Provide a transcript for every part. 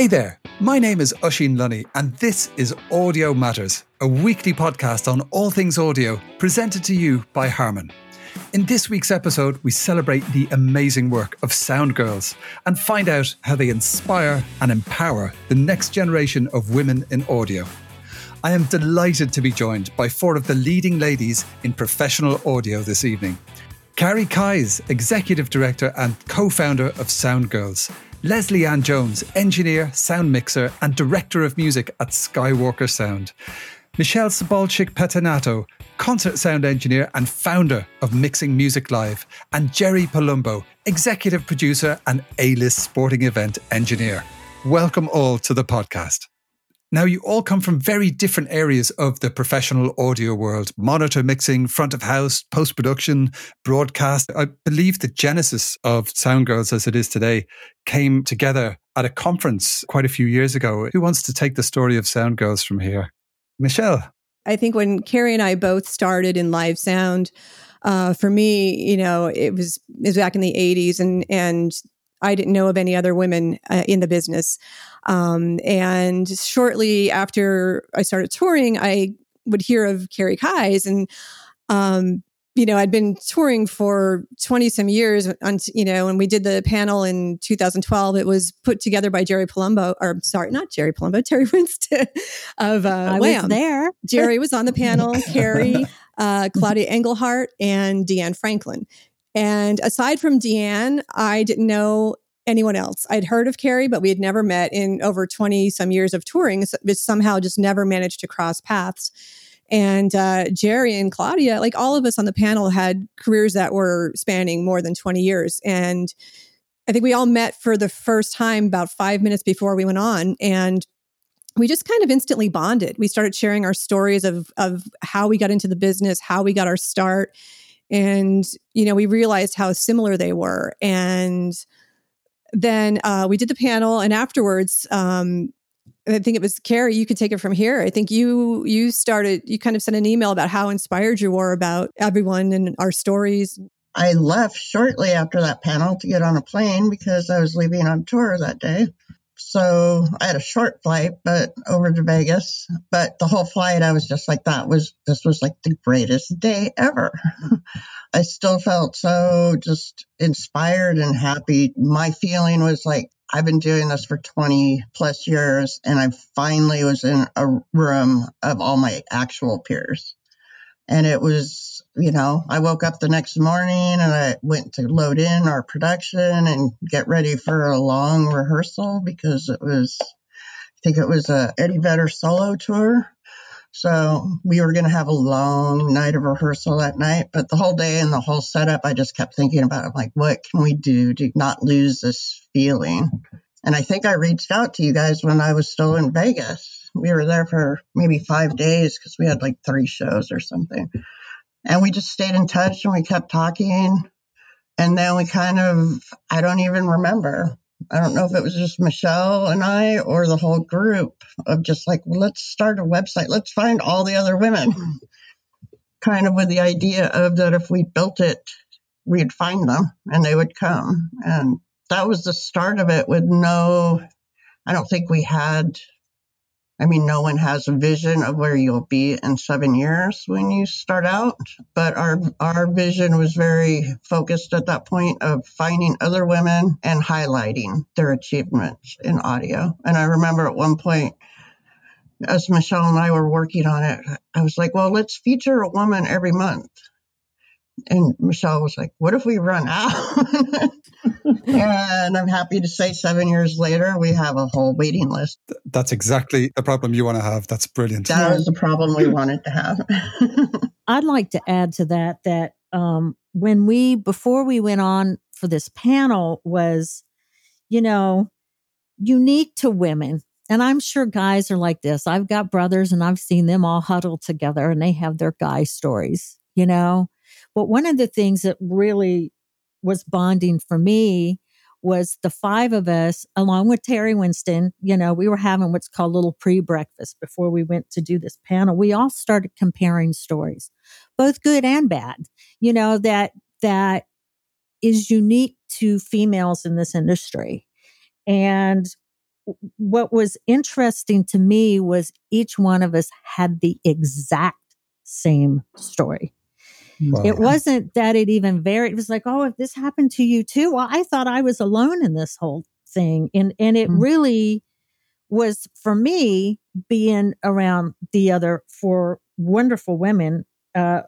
Hey there, my name is Oisín Lunny, and this is Audio Matters, a weekly podcast on all things audio presented to you by Harman. In this week's episode, we celebrate the amazing work of Sound Girls and find out how they inspire and empower the next generation of women in audio. I am delighted to be joined by four of the leading ladies in professional audio this evening. Karrie Keyes, Executive Director and co founder of Sound Girls. Leslie Ann Jones, engineer, sound mixer, and director of music at Skywalker Sound. Michelle Sabolchick Pettinato, concert sound engineer and founder of Mixing Music Live, and Jeri Palumbo, executive producer and A list sporting event engineer. Welcome all to the podcast. Now, you all come from very different areas of the professional audio world monitor mixing, front of house, post production, broadcast. I believe the genesis of Sound Girls as it is today came together at a conference quite a few years ago. Who wants to take the story of Sound Girls from here? Michelle. I think when Karrie and I both started in live sound, uh, for me, you know, it was it was back in the '80s, and and I didn't know of any other women uh, in the business. Um, and shortly after I started touring, I would hear of Karrie Keyes and, um, you know, I'd been touring for 20 some years, on, you know, when we did the panel in 2012, it was put together by Jeri Palumbo, or sorry, not Jeri Palumbo, Terri Winston of uh, I Wham. was there. Jeri was on the panel, Karrie, uh, Claudia Engelhardt, and Deanne Franklin. And aside from Deanne, I didn't know anyone else. I'd heard of Karrie, but we had never met in over 20 some years of touring. So somehow just never managed to cross paths. And uh, Jeri and Claudia, like all of us on the panel, had careers that were spanning more than 20 years. And I think we all met for the first time about five minutes before we went on. And we just kind of instantly bonded. We started sharing our stories of, of how we got into the business, how we got our start. And, you know, we realized how similar they were. And then uh, we did the panel, and afterwards, um, I think it was Karrie. You could take it from here. I think you you started. You kind of sent an email about how inspired you were about everyone and our stories. I left shortly after that panel to get on a plane because I was leaving on tour that day. So I had a short flight, but over to Vegas. But the whole flight, I was just like, that was, this was like the greatest day ever. I still felt so just inspired and happy. My feeling was like, I've been doing this for 20 plus years and I finally was in a room of all my actual peers. And it was, you know, I woke up the next morning and I went to load in our production and get ready for a long rehearsal because it was, I think it was a Eddie Vedder solo tour. So we were going to have a long night of rehearsal that night, but the whole day and the whole setup, I just kept thinking about it. Like, what can we do to not lose this feeling? And I think I reached out to you guys when I was still in Vegas. We were there for maybe five days because we had like three shows or something. And we just stayed in touch and we kept talking. And then we kind of, I don't even remember. I don't know if it was just Michelle and I or the whole group of just like, well, let's start a website. Let's find all the other women. kind of with the idea of that if we built it, we'd find them and they would come. And that was the start of it with no, I don't think we had I mean, no one has a vision of where you'll be in seven years when you start out, but our our vision was very focused at that point of finding other women and highlighting their achievements in audio. And I remember at one point, as Michelle and I were working on it, I was like, "Well, let's feature a woman every month." And Michelle was like, What if we run out? and I'm happy to say seven years later, we have a whole waiting list. That's exactly the problem you want to have. That's brilliant. That was the problem we wanted to have. I'd like to add to that that um, when we, before we went on for this panel, was, you know, unique to women. And I'm sure guys are like this. I've got brothers and I've seen them all huddled together and they have their guy stories, you know? But one of the things that really was bonding for me was the five of us, along with Terri Winston. You know, we were having what's called little pre breakfast before we went to do this panel. We all started comparing stories, both good and bad, you know, that, that is unique to females in this industry. And what was interesting to me was each one of us had the exact same story. Wow. It wasn't that it even varied. It was like, oh, if this happened to you too, well, I thought I was alone in this whole thing. And and it mm-hmm. really was for me being around the other four wonderful women uh,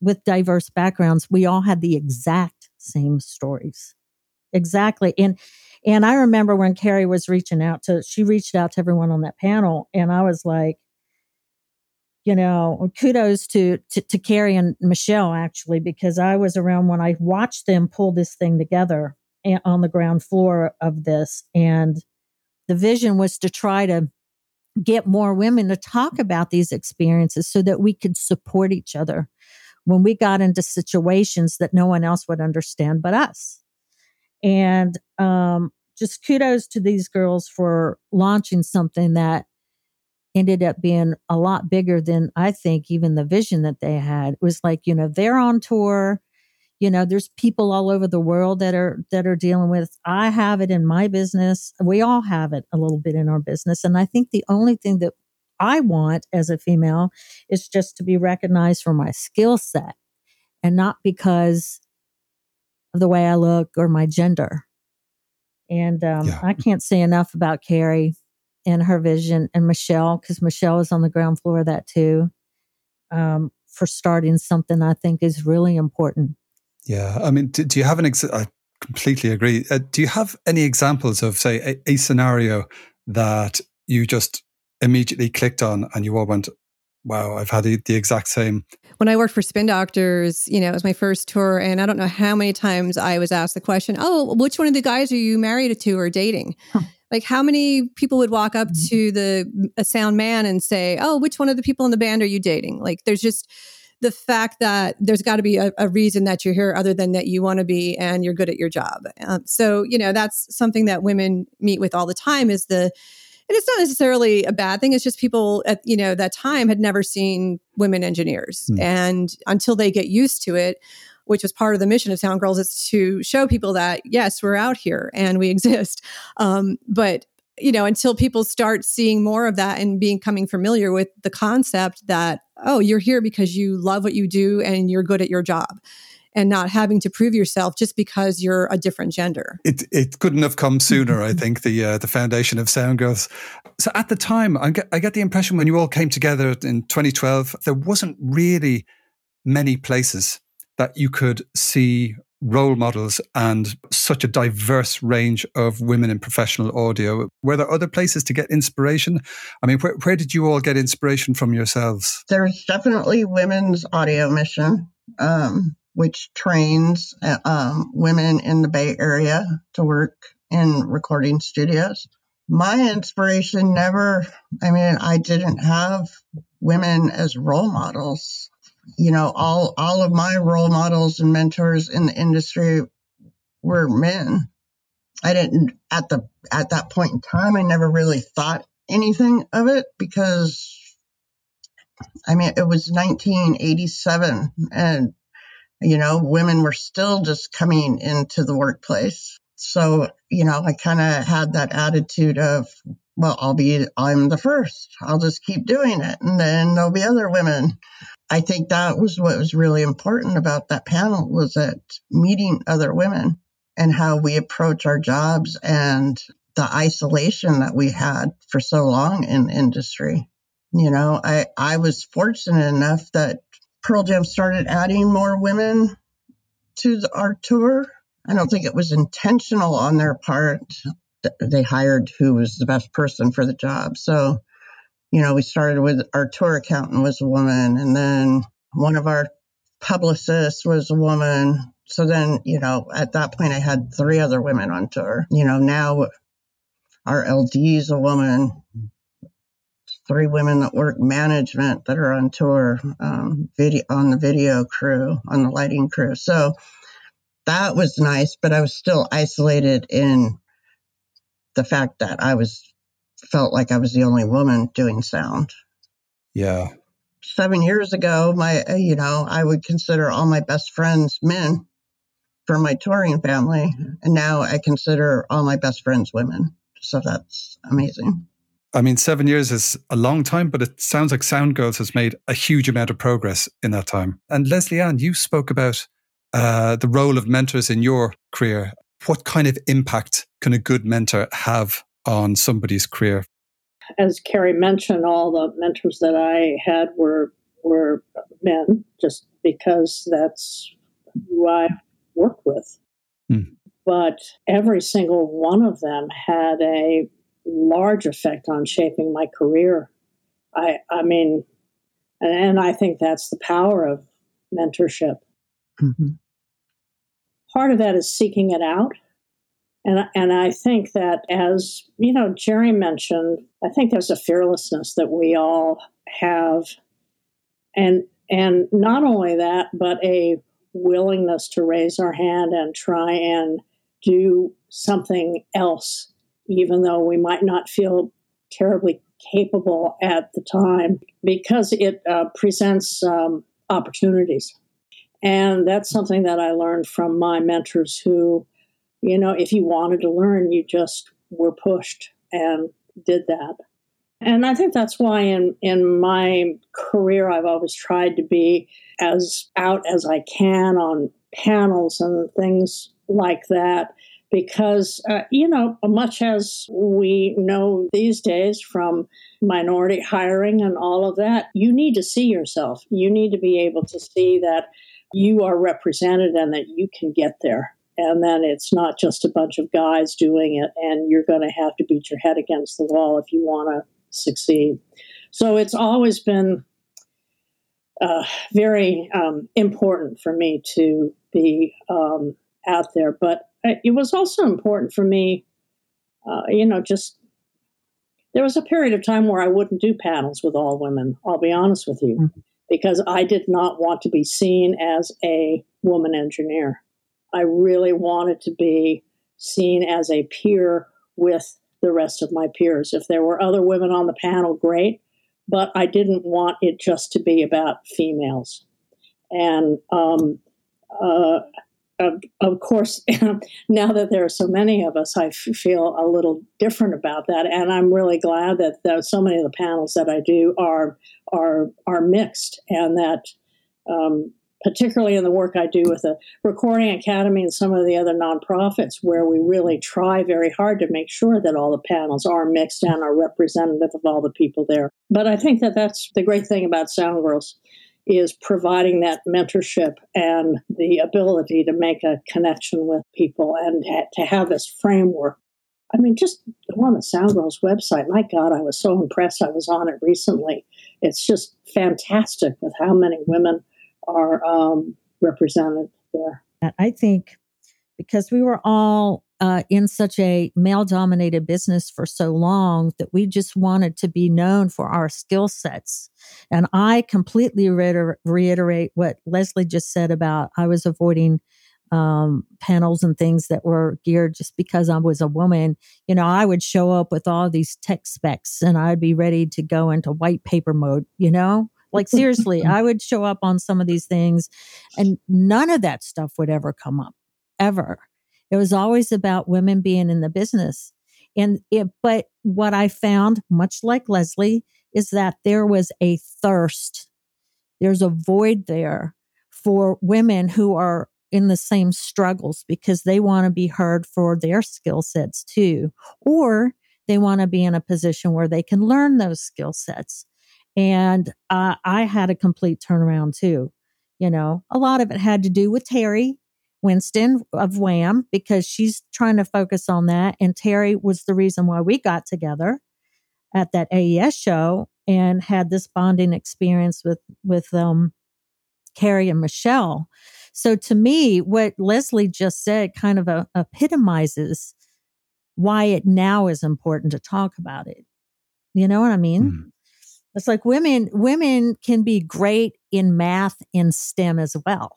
with diverse backgrounds. We all had the exact same stories. Exactly. And and I remember when Karrie was reaching out to she reached out to everyone on that panel and I was like, you know, kudos to, to, to Karrie and Michelle actually, because I was around when I watched them pull this thing together on the ground floor of this. And the vision was to try to get more women to talk about these experiences so that we could support each other when we got into situations that no one else would understand but us. And um, just kudos to these girls for launching something that ended up being a lot bigger than I think even the vision that they had. It was like, you know, they're on tour. You know, there's people all over the world that are that are dealing with. I have it in my business. We all have it a little bit in our business. And I think the only thing that I want as a female is just to be recognized for my skill set and not because of the way I look or my gender. And um, yeah. I can't say enough about Karrie and her vision and Michelle, because Michelle is on the ground floor of that too, um, for starting something I think is really important. Yeah. I mean, do, do you have an, ex- I completely agree. Uh, do you have any examples of, say, a, a scenario that you just immediately clicked on and you all went, wow, I've had the, the, exact same. When I worked for Spin Doctors, you know, it was my first tour, and I don't know how many times I was asked the question, "Oh, which one of the guys are you married to or dating?" Huh. Like, how many people would walk up mm-hmm. to the a sound man and say, "Oh, which one of the people in the band are you dating?" Like, there's just the fact that there's got to be a, a, reason that you're here other than that you want to be and you're good at your job. Um, so, you know, that's something that women meet with all the time is the and it's not necessarily a bad thing. It's just people at you know that time had never seen women engineers, mm. and until they get used to it, which was part of the mission of Sound Girls, is to show people that yes, we're out here and we exist. Um, but you know, until people start seeing more of that and being coming familiar with the concept that oh, you're here because you love what you do and you're good at your job and not having to prove yourself just because you're a different gender. It it couldn't have come sooner. I think the uh, the foundation of Sound Girls. So at the time, I get, I get the impression when you all came together in 2012, there wasn't really many places that you could see role models and such a diverse range of women in professional audio. Were there other places to get inspiration? I mean, where, where did you all get inspiration from yourselves? There's definitely Women's Audio Mission. Um, which trains uh, um, women in the Bay Area to work in recording studios. My inspiration never, I mean, I didn't have women as role models. You know, all, all of my role models and mentors in the industry were men. I didn't at the at that point in time I never really thought anything of it because I mean it was 1987 and you know, women were still just coming into the workplace. So, you know, I kind of had that attitude of, well, I'll be, I'm the first. I'll just keep doing it. And then there'll be other women. I think that was what was really important about that panel was that meeting other women and how we approach our jobs and the isolation that we had for so long in industry. You know, I, I was fortunate enough that Pearl Jam started adding more women to the, our tour. I don't think it was intentional on their part. They hired who was the best person for the job. So, you know, we started with our tour accountant was a woman, and then one of our publicists was a woman. So then, you know, at that point, I had three other women on tour. You know, now our LD is a woman three women that work management that are on tour, um, video on the video crew, on the lighting crew. So that was nice, but I was still isolated in the fact that I was felt like I was the only woman doing sound. Yeah. Seven years ago, my uh, you know I would consider all my best friends men for my touring family, and now I consider all my best friends women. So that's amazing. I mean, seven years is a long time, but it sounds like Sound Girls has made a huge amount of progress in that time. And Leslie Ann, you spoke about uh, the role of mentors in your career. What kind of impact can a good mentor have on somebody's career? As Karrie mentioned, all the mentors that I had were were men, just because that's who I worked with. Hmm. But every single one of them had a large effect on shaping my career. I, I mean, and I think that's the power of mentorship. Mm-hmm. Part of that is seeking it out. And, and I think that, as you know, Jeri mentioned, I think there's a fearlessness that we all have, and and not only that, but a willingness to raise our hand and try and do something else even though we might not feel terribly capable at the time, because it uh, presents um, opportunities. And that's something that I learned from my mentors who, you know, if you wanted to learn, you just were pushed and did that. And I think that's why in, in my career, I've always tried to be as out as I can on panels and things like that because, uh, you know, much as we know these days from minority hiring and all of that, you need to see yourself. You need to be able to see that you are represented and that you can get there. And then it's not just a bunch of guys doing it, and you're going to have to beat your head against the wall if you want to succeed. So it's always been uh, very um, important for me to be um, out there. But it was also important for me, uh, you know, just there was a period of time where I wouldn't do panels with all women. I'll be honest with you, mm-hmm. because I did not want to be seen as a woman engineer. I really wanted to be seen as a peer with the rest of my peers. If there were other women on the panel, great, but I didn't want it just to be about females. And um, uh, of, of course, now that there are so many of us, I feel a little different about that, and I'm really glad that, that so many of the panels that I do are are are mixed, and that um, particularly in the work I do with the Recording Academy and some of the other nonprofits, where we really try very hard to make sure that all the panels are mixed and are representative of all the people there. But I think that that's the great thing about Sound Girls is providing that mentorship and the ability to make a connection with people and to have this framework. I mean, just go on the Sound Girls website, my God, I was so impressed. I was on it recently. It's just fantastic with how many women are um, represented there. I think because we were all uh, in such a male dominated business for so long that we just wanted to be known for our skill sets. And I completely reiter- reiterate what Leslie just said about I was avoiding um, panels and things that were geared just because I was a woman. You know, I would show up with all these tech specs and I'd be ready to go into white paper mode, you know? Like seriously, I would show up on some of these things and none of that stuff would ever come up, ever. It was always about women being in the business. And it, but what I found, much like Leslie, is that there was a thirst. There's a void there for women who are in the same struggles because they want to be heard for their skill sets too, or they want to be in a position where they can learn those skill sets. And uh, I had a complete turnaround too. You know, a lot of it had to do with Terri Winston of WAM because she's trying to focus on that. And Terri was the reason why we got together at that AES show and had this bonding experience with with um, Karrie and Michelle. So to me, what Leslie just said kind of a, epitomizes why it now is important to talk about it. You know what I mean? Mm. It's like women women can be great in math in STEM as well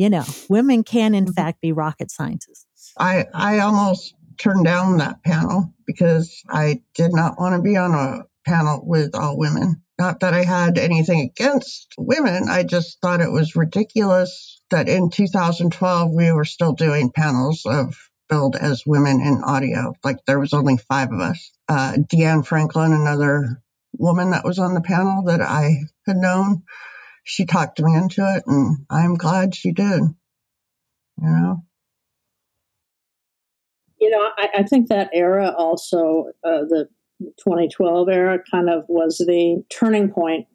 you know, women can in mm-hmm. fact be rocket scientists. I I almost turned down that panel because I did not want to be on a panel with all women. Not that I had anything against women, I just thought it was ridiculous that in 2012 we were still doing panels of billed as women in audio. Like there was only five of us. Uh, Deanne Franklin, another woman that was on the panel that I had known, she talked me into it, and I'm glad she did. You know. You know, I, I think that era also, uh, the 2012 era, kind of was the turning point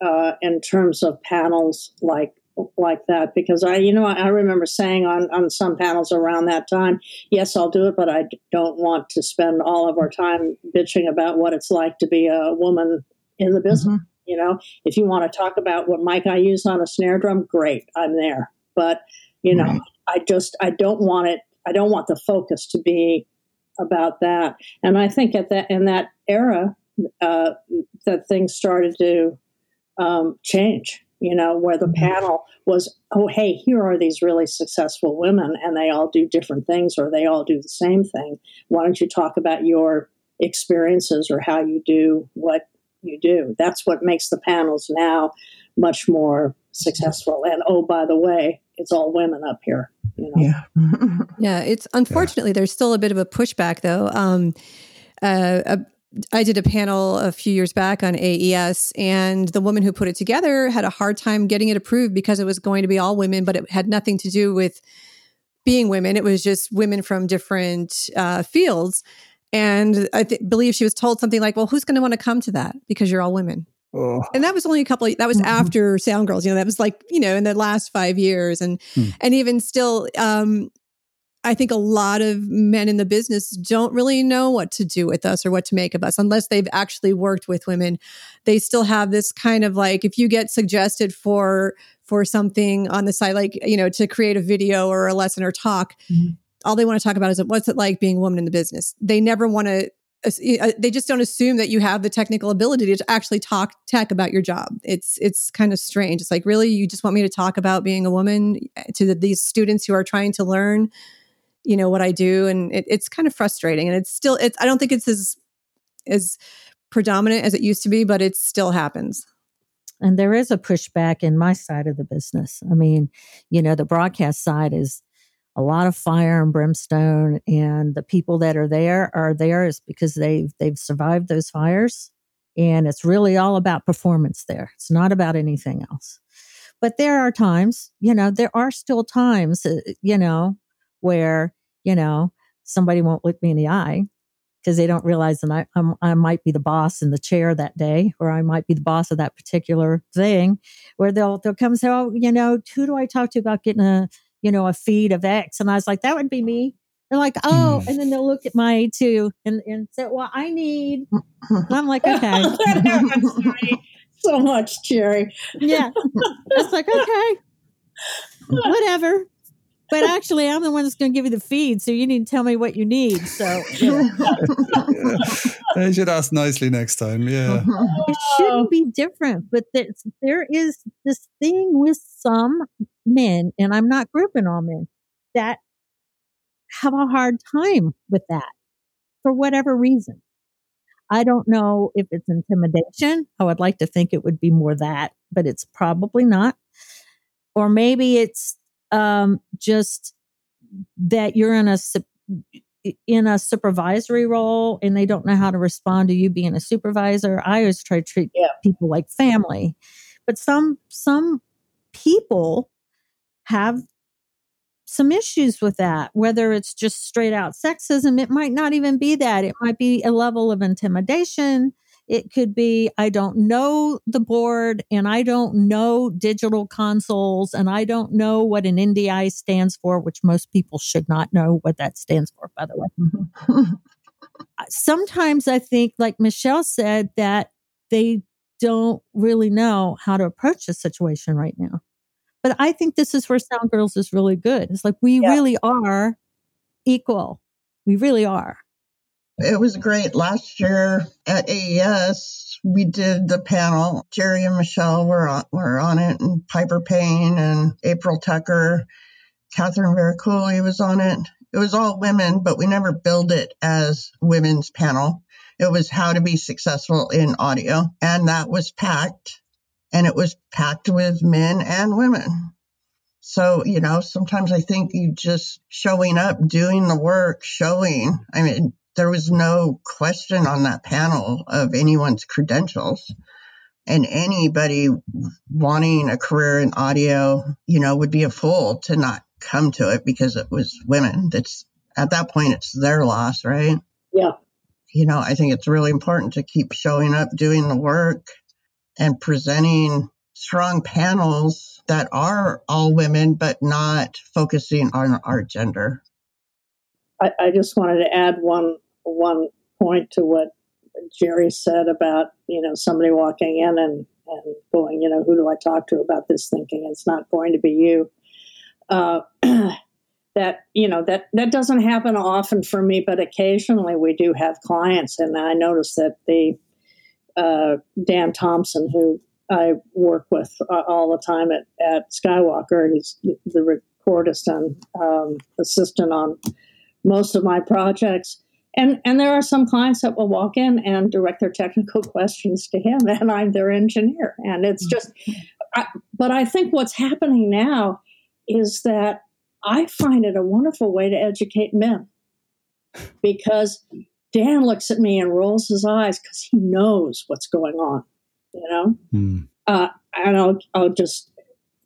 uh, in terms of panels like like that because I, you know, I remember saying on, on some panels around that time, yes, I'll do it, but I don't want to spend all of our time bitching about what it's like to be a woman in the business. Mm-hmm. You know, if you want to talk about what mic I use on a snare drum, great, I'm there. But, you know, right. I just, I don't want it, I don't want the focus to be about that. And I think at that, in that era, uh, that things started to um, change you know, where the mm-hmm. panel was, oh, hey, here are these really successful women and they all do different things or they all do the same thing. Why don't you talk about your experiences or how you do what you do? That's what makes the panels now much more successful. And oh, by the way, it's all women up here. You know? Yeah. yeah. It's unfortunately, yeah. there's still a bit of a pushback though. Um, uh, I did a panel a few years back on AES, and the woman who put it together had a hard time getting it approved because it was going to be all women, but it had nothing to do with being women. It was just women from different uh, fields. And I th- believe she was told something like, well, who's going to want to come to that because you're all women? Oh. And that was only a couple of, that was mm-hmm. after Sound Girls, you know, that was like, you know, in the last five years. And, hmm. and even still, um, I think a lot of men in the business don't really know what to do with us or what to make of us unless they've actually worked with women. They still have this kind of like if you get suggested for for something on the side like you know to create a video or a lesson or talk, mm-hmm. All they want to talk about is what's it like being a woman in the business. They never want to uh, they just don't assume that you have the technical ability to actually talk tech about your job. It's it's kind of strange. It's like really you just want me to talk about being a woman eh, to the, these students who are trying to learn you know what I do, and it, it's kind of frustrating. And it's still, it's I don't think it's as as predominant as it used to be, but it still happens. And there is a pushback in my side of the business. I mean, you know, the broadcast side is a lot of fire and brimstone, and the people that are there are there is because they've they've survived those fires, and it's really all about performance there. It's not about anything else. But there are times, you know, there are still times, uh, you know, where, you know, somebody won't look me in the eye because they don't realize that I, I'm, i might be the boss in the chair that day, or I might be the boss of that particular thing, where they'll they'll come and say, "Oh, you know, who do I talk to about getting a you know a feed of X?" And I was like, "That would be me." They're like, "Oh," mm. and then they'll look at my too and and say, "Well, I need." And I'm like, "Okay." so much, Cherry. Yeah, it's like okay, whatever but actually, I'm the one that's going to give you the feed, so you need to tell me what you need. So yeah. yeah. should ask nicely next time. Yeah, it shouldn't be different, but there's, there is this thing with some men, and I'm not grouping all men that have a hard time with that for whatever reason. I don't know if it's intimidation. I would like to think it would be more that, but it's probably not. Or maybe it's um, just that you're in a in a supervisory role and they don't know how to respond to you being a supervisor. I always try to treat yeah. people like family, but some some people have some issues with that whether it's just straight out sexism it might not even be that it might be a level of intimidation it could be, I don't know the board and I don't know digital consoles and I don't know what an NDI stands for, which most people should not know what that stands for, by the way. Uh, sometimes I think, like Michelle said, that they don't really know how to approach the situation right now. But I think this is where Sound Girls is really good. It's like we yeah. really are equal. We really are. It was great. Last year at AES, we did the panel. Jeri and Michelle were on, were on it, and Piper Payne and April Tucker. Catherine Vericolli was on it. It was all women, but we never billed it as women's panel. It was how to be successful in audio. And that was packed. And it was packed with men and women. So, you know, sometimes I think you just showing up, doing the work, showing. I mean, there was no question on that panel of anyone's credentials. And anybody wanting a career in audio, you know, would be a fool to not come to it because it was women. That's at that point, it's their loss, right? Yeah. You know, I think it's really important to keep showing up, doing the work, and presenting strong panels that are all women, but not focusing on our gender. I, I just wanted to add one one point to what Jeri said about you know somebody walking in and and going, you know, who do I talk to about this? Thinking it's not going to be you. Uh, that you know that that doesn't happen often for me, but occasionally we do have clients, and I notice that the uh, Dan Thompson, who I work with uh, all the time at, at Skywalker. He's the recordist and um, assistant on most of my projects. And, and there are some clients that will walk in and direct their technical questions to him, and I'm their engineer. And it's just, I, but I think what's happening now is that I find it a wonderful way to educate men because Dan looks at me and rolls his eyes because he knows what's going on you know? Mm. Uh, and I'll, I'll just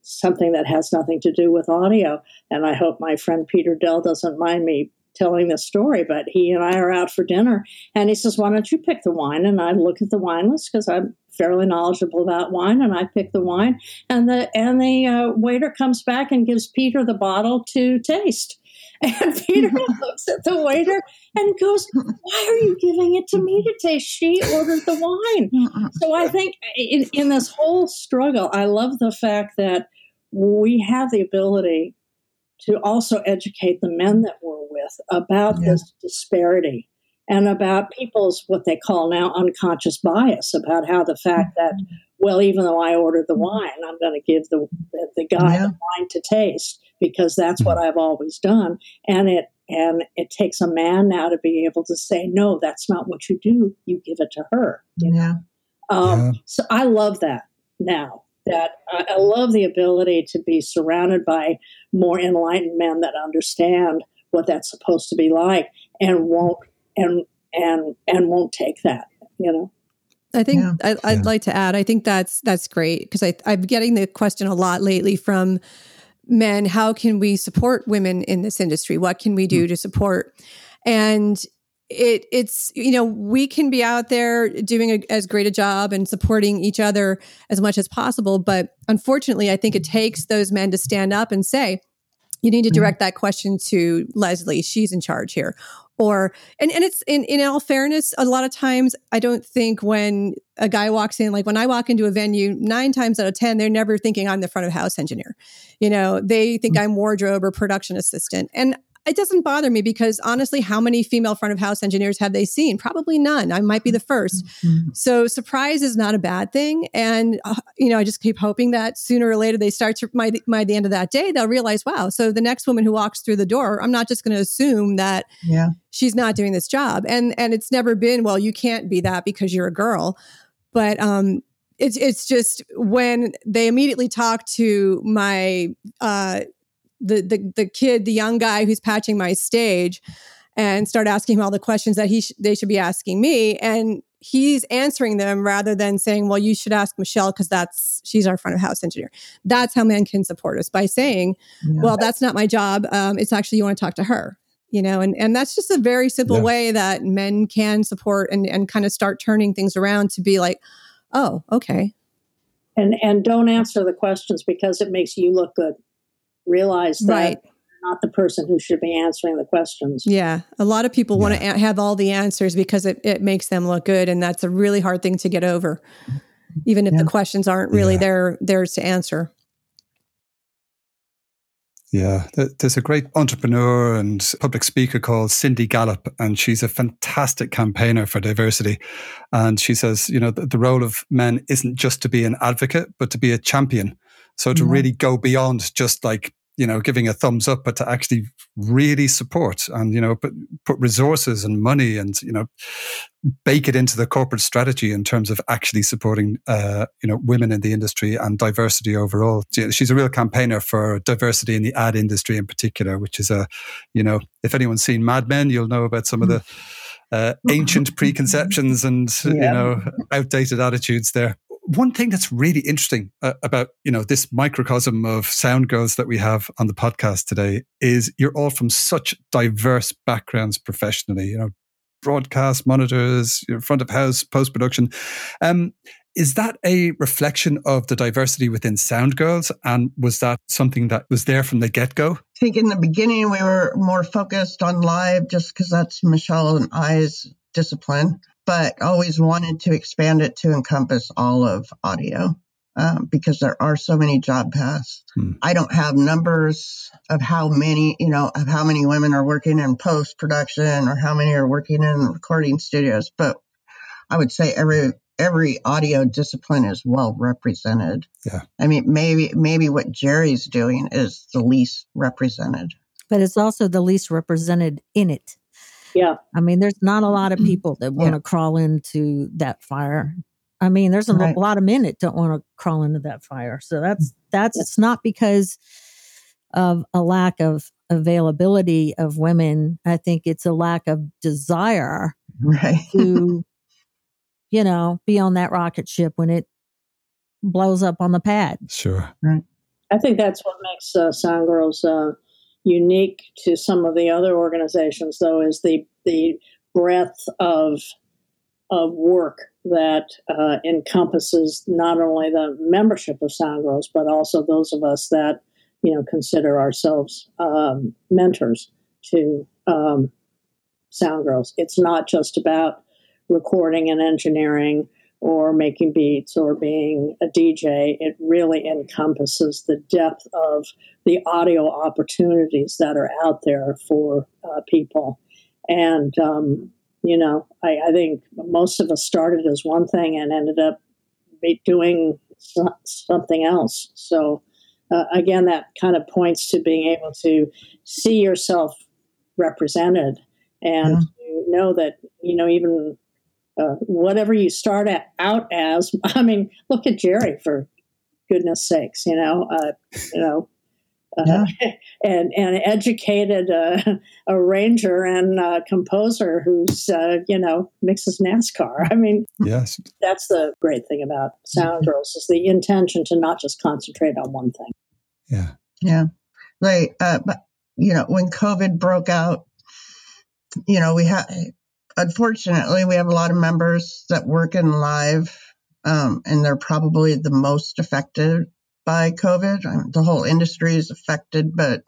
something that has nothing to do with audio. And I hope my friend Peter Dell doesn't mind me telling this story, but he and I are out for dinner, and he says, "Why don't you pick the wine?" And I look at the wine list because I'm fairly knowledgeable about wine, and I pick the wine, and the and the uh, waiter comes back and gives Peter the bottle to taste. And Peter looks at the waiter and goes, Why are you giving it to me to taste? She ordered the wine. So I think in, in this whole struggle, I love the fact that we have the ability to also educate the men that we're with about yeah. this disparity and about people's what they call now unconscious bias about how the fact that mm-hmm. well even though i ordered the wine i'm going to give the the, guy yeah. the wine to taste because that's what mm-hmm. I've always done. And it and it takes a man now to be able to say, no, that's not what you do. You give it to her. Yeah. Um, yeah. So I love that now. That I, I love the ability to be surrounded by more enlightened men that understand what that's supposed to be like and won't and and and won't take that. You know. I think yeah. I, would yeah. like to add. I think that's that's great because I I'm getting the question a lot lately from men how can we support women in this industry what can we do mm-hmm. to support and it it's you know we can be out there doing a, as great a job and supporting each other as much as possible but unfortunately i think it takes those men to stand up and say you need to mm-hmm. direct that question to leslie she's in charge here or and, and it's in, in all fairness a lot of times i don't think when a guy walks in like when i walk into a venue nine times out of ten they're never thinking i'm the front of house engineer you know they think mm-hmm. i'm wardrobe or production assistant and it doesn't bother me because honestly, how many female front of house engineers have they seen? Probably none. I might be the 1st mm-hmm. So surprise is not a bad thing. And, uh, you know, I just keep hoping that sooner or later they start to, by the, by the end of that day, they'll realize, wow, so the next woman who walks through the door, I'm not just going to assume that yeah. she's not doing this job. And, and it's never been, well, you can't be that because you're a girl. But, um, it's it's just when they immediately talk to my uh, the the the kid, the young guy who's patching my stage, and start asking him all the questions that he sh- they should be asking me, and he's answering them rather than saying, "Well, you should ask Michelle because that's she's our front of house engineer." That's how men can support us by saying, yeah. "Well, that's not my job. Um, it's actually you want to talk to her." You know, and and that's just a very simple yeah. way that men can support and and kind of start turning things around to be like, "Oh, okay." And and don't answer the questions because it makes you look good realize that right. not the person who should be answering the questions. Yeah. A lot of people yeah. want to a- have all the answers because it, it makes them look good. And that's a really hard thing to get over, even if yeah. the questions aren't really yeah. there theirs to answer. Yeah, there's a great entrepreneur and public speaker called Cindy Gallop, and she's a fantastic campaigner for diversity. And she says, you know, the, the role of men isn't just to be an advocate, but to be a champion. So to mm-hmm. really go beyond just like you know, giving a thumbs up, but to actually really support and, you know, put, put resources and money and, you know, bake it into the corporate strategy in terms of actually supporting, uh, you know, women in the industry and diversity overall. She's a real campaigner for diversity in the ad industry in particular, which is a, you know, if anyone's seen Mad Men, you'll know about some of the, uh, ancient preconceptions and yeah. you know outdated attitudes there one thing that's really interesting uh, about you know this microcosm of sound girls that we have on the podcast today is you're all from such diverse backgrounds professionally you know broadcast monitors front of house post production um, is that a reflection of the diversity within sound girls? And was that something that was there from the get-go? I think in the beginning we were more focused on live just because that's michelle and i's discipline but always wanted to expand it to encompass all of audio um, because there are so many job paths. Hmm. I don't have numbers of how many, you know, of how many women are working in post production or how many are working in recording studios, but I would say every every audio discipline is well represented. Yeah. I mean, maybe maybe what Jeri's doing is the least represented. But it's also the least represented in it. Yeah. I mean, there's not a lot of mm-hmm. people that want to yeah. crawl into that fire. I mean, there's a right. lot of men that don't want to crawl into that fire. So that's that's it's not because of a lack of availability of women. I think it's a lack of desire right. to, you know, be on that rocket ship when it blows up on the pad. Sure. Right. I think that's what makes uh, Sound Girls uh, unique to some of the other organizations, though, is the the breadth of of work that uh, encompasses not only the membership of Sound Girls, but also those of us that you know consider ourselves um, mentors to um, Girls. It's not just about recording and engineering or making beats or being a DJ, it really encompasses the depth of the audio opportunities that are out there for uh, people. And, um, you know, I, I, think most of us started as one thing and ended up doing something else. So, uh, again, that kind of points to being able to see yourself represented and yeah. know that, you know, even uh, whatever you start at, out as. I mean, look at Jeri for goodness sakes, you know, uh, you know, uh, yeah. and and educated uh, arranger and uh, composer who's uh, you know mixes NASCAR. I mean, yes, that's the great thing about Sound mm-hmm. Girls is the intention to not just concentrate on one thing. Yeah, yeah, right. but you know, when COVID broke out, you know, we had unfortunately, we have a lot of members that work in live, um, and they're probably the most affected by COVID. I mean, the whole industry is affected, but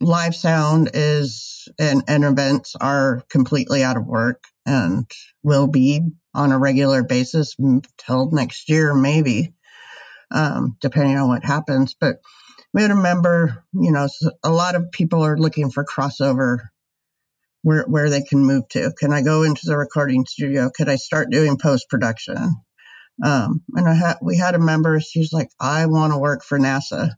live sound is and, and events are completely out of work and will be on a regular basis until next year, maybe, um, depending on what happens. But we had a member, you know, a lot of people are looking for crossover where where they can move to. Can I go into the recording studio? Could I start doing post production? Um, and I had we had a member. She's like, I want to work for NASA.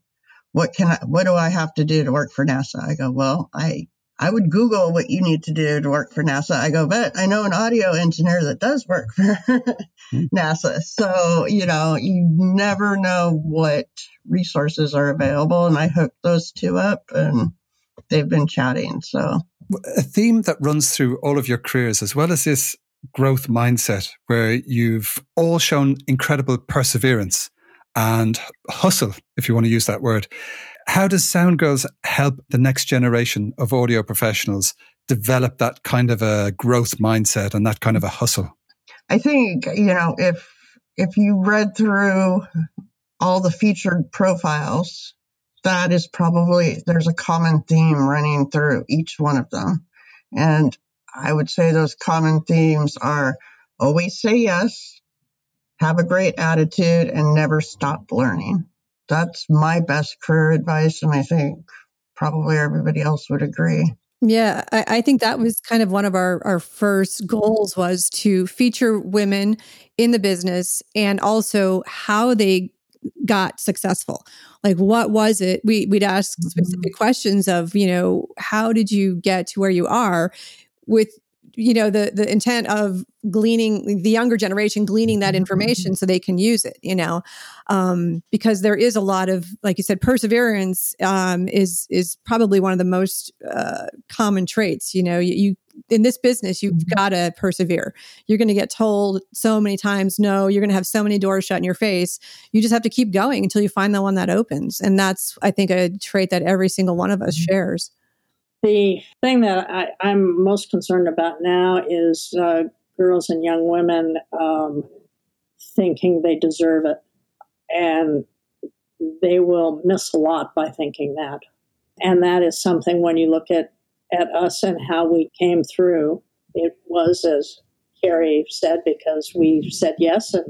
What can I? What do I have to do to work for NASA? I go, well, I I would Google what you need to do to work for NASA. I go, but I know an audio engineer that does work for hmm. NASA. So, you know, you never know what resources are available. And I hooked those two up and they've been chatting. So a theme that runs through all of your careers, as well as this growth mindset, where you've all shown incredible perseverance and hustle, if you want to use that word. How does Sound Girls help the next generation of audio professionals develop that kind of a growth mindset and that kind of a hustle? I think, you know, if if you read through all the featured profiles that is probably there's a common theme running through each one of them. And I would say those common themes are always say yes, have a great attitude, and never stop learning. That's my best career advice. And I think probably everybody else would agree. Yeah, I, I, think that was kind of one of our, our first goals was to feature women in the business and also how they got successful like what was it we we'd ask Mm-hmm. specific questions of you know how did you get to where you are with you know the the intent of gleaning the younger generation gleaning that information so they can use it you know? Um, because there is a lot of like you said perseverance um, is is probably one of the most uh, common traits you know? You, you in this business you've got to persevere. You're going to get told so many times no you're going to have so many doors shut in your face. You just have to keep going until you find the one that opens. And that's i think a trait that every single one of us shares the thing that I, am most concerned about now is uh, girls and young women um, thinking they deserve it. And they will miss a lot by thinking that. And that is something when you look at, at us and how we came through, it was, as Karrie said, because we said yes and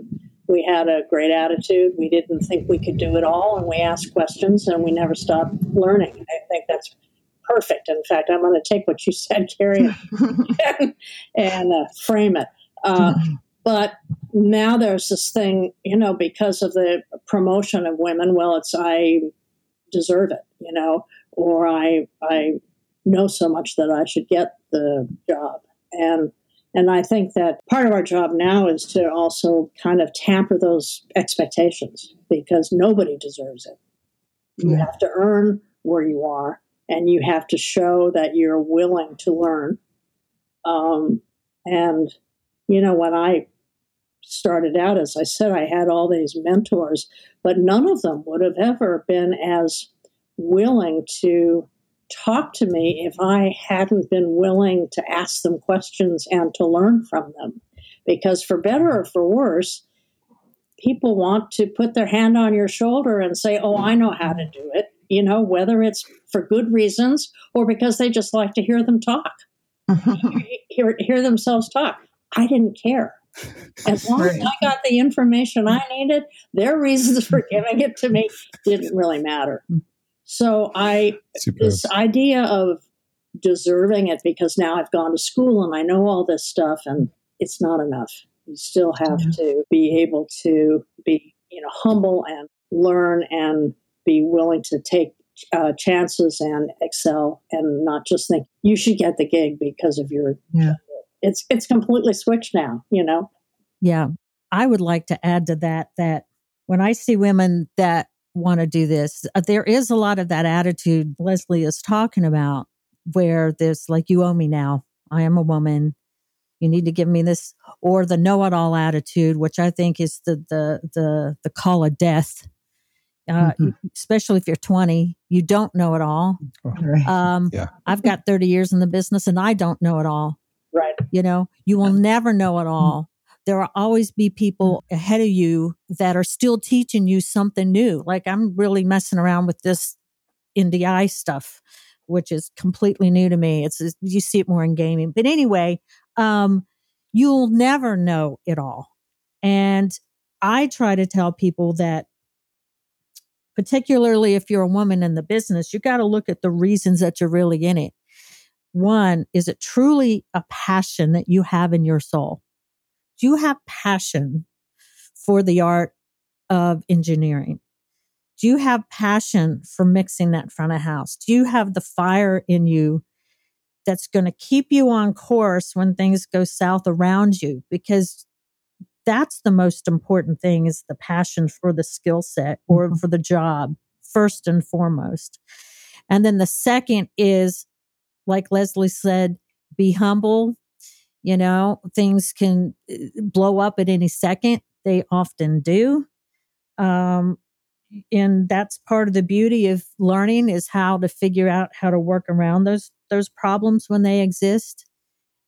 we had a great attitude. We didn't think we could do it all, and we asked questions and we never stopped learning. I think that's perfect. In fact, I'm going to take what you said, Karrie, and, and uh, frame it. Uh, but now there's this thing, you know, because of the promotion of women. Well, it's I deserve it, you know, or I I know so much that I should get the job, and and I think that part of our job now is to also kind of tamper those expectations because nobody deserves it. You Yeah. have to earn where you are and you have to show that you're willing to learn. Um, and, you know, when I started out, as I said, I had all these mentors, but none of them would have ever been as willing to talk to me if I hadn't been willing to ask them questions and to learn from them. Because for better or for worse, people want to put their hand on your shoulder and say, Oh, I know how to do it you know, whether it's for good reasons or because they just like to hear them talk, mm-hmm. hear, hear themselves talk. I didn't care. As long as I got the information I needed, their reasons for giving it to me didn't really matter. Mm. So I, Superb. this idea of deserving it because now I've gone to school and I know all this stuff and it's not enough. You still have Yeah. to be able to be, you know, humble and learn and be willing to take uh, chances and excel and not just think you should get the gig because of your. Yeah. It's it's completely switched now. You know. Yeah. I would like to add to that that when I see women that want to do this, uh, there is a lot of that attitude Leslie is talking about where there's like, you owe me now. I am a woman. You need to give me this, or the know it all attitude, which I think is the, the, the, the call of death. Uh, Mhm. especially if you're 20, you don't know it all. Right. Um, Yeah. I've got 30 years in the business and I don't know it all. Right. You know, you will never know it all. There will always be people ahead of you that are still teaching you something new. Like I'm really messing around with this NDI stuff, which is completely new to me. It's you see it more in gaming. But anyway, um, you'll never know it all. And I try to tell people that particularly if you're a woman in the business, you got to look at the reasons that you're really in it. One, is it truly a passion that you have in your soul? Do you have passion for the art of engineering? Do you have passion for mixing that front of house? Do you have the fire in you that's going to keep you on course when things go south around you? Because that's the most important thing is the passion for the skill set or for the job first and foremost. And then the second is, like Leslie said, be humble. You know, things can uh, blow up at any second. They often do. Um, and that's part of the beauty of learning is how to figure out how to work around those those problems when they exist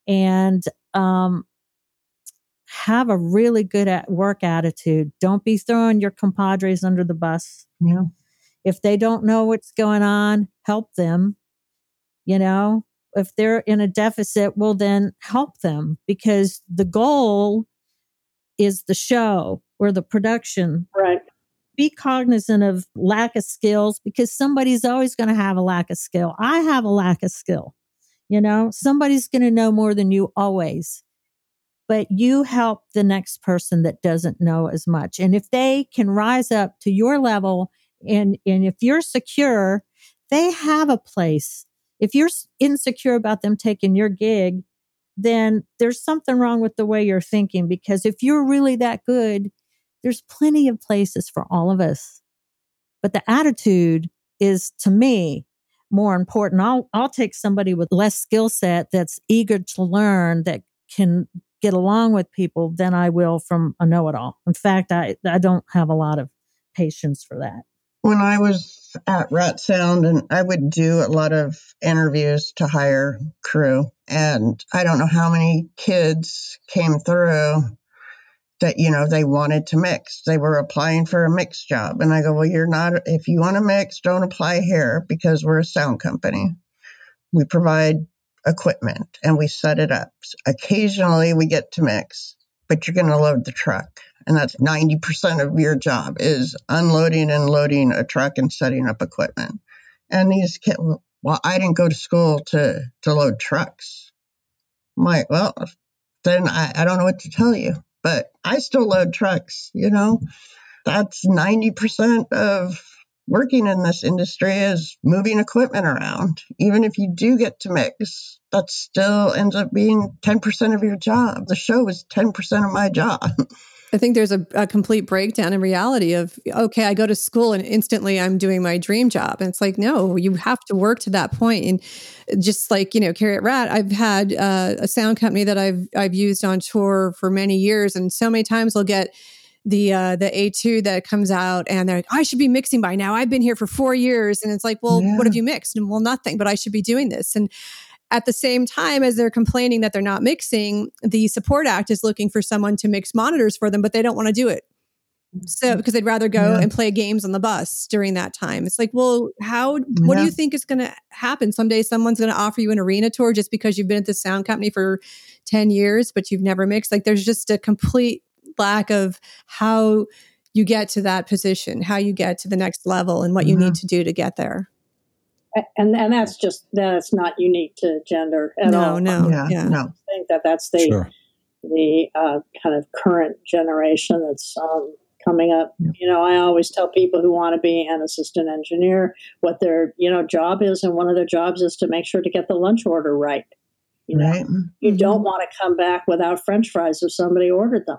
and um, have a really good at work attitude don't be throwing your compadres under the bus Yeah. if they don't know what's going on help them you know if they're in a deficit well then help them because the goal is the show or the production Right. be cognizant of lack of skills because somebody's always going to have a lack of skill. I have a lack of skill. You know, somebody's going to know more than you always. But you help the next person that doesn't know as much. And if they can rise up to your level and, and if you're secure, they have a place. If you're insecure about them taking your gig, then there's something wrong with the way you're thinking because if you're really that good, there's plenty of places for all of us. But the attitude is to me more important. I'll I'll take somebody with less skill set that's eager to learn that can get along with people than I will from a know-it-all. In fact, I I don't have a lot of patience for that. When I was at Rat Sound and I would do a lot of interviews to hire crew and I don't know how many kids came through that you know they wanted to mix they were applying for a mix job and i go well you're not if you want to mix don't apply here because we're a sound company we provide equipment and we set it up. Occasionally we get to mix but you're going to load the truck. And that's 90% of your job is unloading and loading a truck and setting up equipment. And these kids well i didn't go to school to to load trucks. My well then I, I don't know what to tell you but I still load trucks, you know. That's 90% of working in this industry is moving equipment around. Even if you do get to mix, that still ends up being 10% of your job. The show is 10% of my job. I think there's a, a, complete breakdown in reality of, okay, I go to school and instantly I'm doing my dream job. And it's like, no, you have to work to that point. And just like, you know, Karrie Rat, I've had uh, a sound company that I've, I've used on tour for many years. And so many times I'll get the, uh, the A2 that comes out and they're like, I should be mixing by now. I've been here for four years. And it's like, well, yeah. what have you mixed? And well, nothing, but I should be doing this. And at the same time as they're complaining that they're not mixing, the Support Act is looking for someone to mix monitors for them, but they don't want to do it. So because they'd rather go yeah. and play games on the bus during that time. It's like, well, how what yeah. do you think is going to happen? Someday someone's going to offer you an arena tour just because you've been at the sound company for 10 years but you've never mixed. Like there's just a complete lack of how you get to that position, how you get to the next level and what you need to do to get there and and that's just that's not unique to gender at no, all. No, yeah, yeah. no. I think that that's the sure. the uh, kind of current generation that's um, coming up. Yeah. You know, I always tell people who want to be an assistant engineer what their you know job is, and one of their jobs is to make sure to get the lunch order right. You know, right. you mm-hmm. don't want to come back without French fries if somebody ordered them.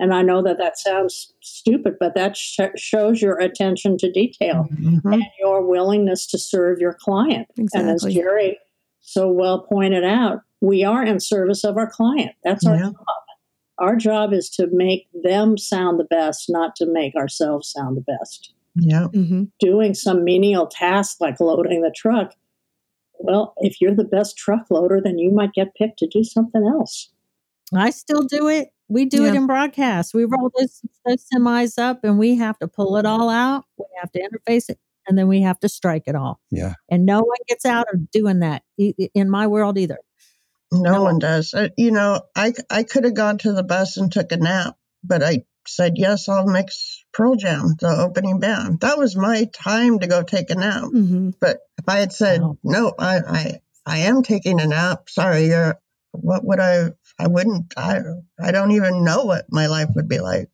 And I know that that sounds stupid, but that sh- shows your attention to detail mm-hmm. and your willingness to serve your client. Exactly. And as Jeri so well pointed out, we are in service of our client. That's our yeah. job. Our job is to make them sound the best, not to make ourselves sound the best. Yeah. Mm-hmm. Doing some menial task like loading the truck. Well, if you're the best truck loader, then you might get picked to do something else. I still do it. We do yeah. it in broadcast. We roll those, those semis up and we have to pull it all out. We have to interface it and then we have to strike it all. Yeah. And no one gets out of doing that in my world either. No, no one does. Uh, you know, I, I could have gone to the bus and took a nap, but I said, yes, I'll mix Pearl Jam, the opening band. That was my time to go take a nap. Mm-hmm. But if I had said, wow. no, I, I, I am taking a nap, sorry, you're, what would I I wouldn't I I don't even know what my life would be like.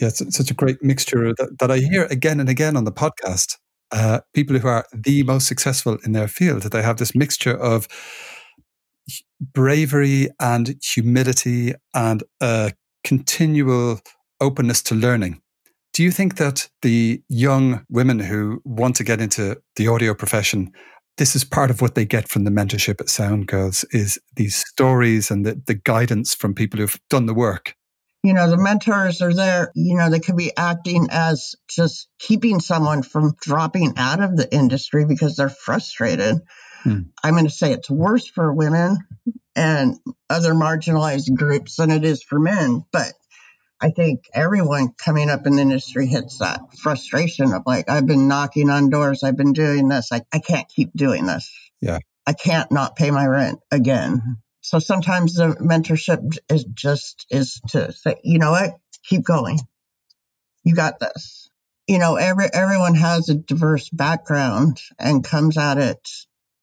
Yeah, it's such a great mixture that, that I hear again and again on the podcast. Uh, people who are the most successful in their field, that they have this mixture of bravery and humility and a continual openness to learning. Do you think that the young women who want to get into the audio profession this is part of what they get from the mentorship at Sound Girls is these stories and the, the guidance from people who've done the work. You know, the mentors are there, you know, they could be acting as just keeping someone from dropping out of the industry because they're frustrated. Hmm. I'm going to say it's worse for women and other marginalized groups than it is for men, but I think everyone coming up in the industry hits that frustration of like, I've been knocking on doors, I've been doing this, I, I can't keep doing this. Yeah. I can't not pay my rent again. So sometimes the mentorship is just is to say, you know what, keep going. You got this. You know, every everyone has a diverse background and comes at it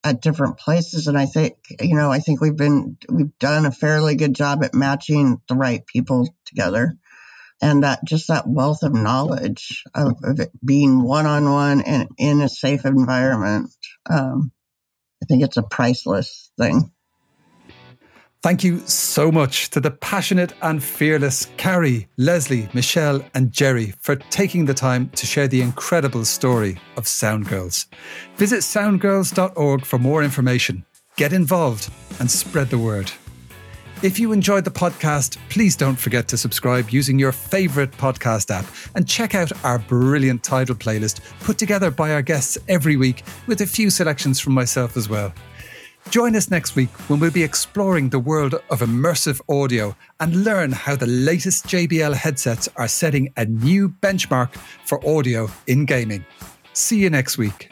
at different places. And I think, you know, I think we've been, we've done a fairly good job at matching the right people together. And that just that wealth of knowledge of, of it being one on one and in a safe environment. Um, I think it's a priceless thing. Thank you so much to the passionate and fearless Karrie, Leslie, Michelle, and Jeri for taking the time to share the incredible story of Sound Girls. Visit soundgirls.org for more information. Get involved and spread the word. If you enjoyed the podcast, please don't forget to subscribe using your favourite podcast app and check out our brilliant title playlist put together by our guests every week with a few selections from myself as well. Join us next week when we'll be exploring the world of immersive audio and learn how the latest JBL headsets are setting a new benchmark for audio in gaming. See you next week.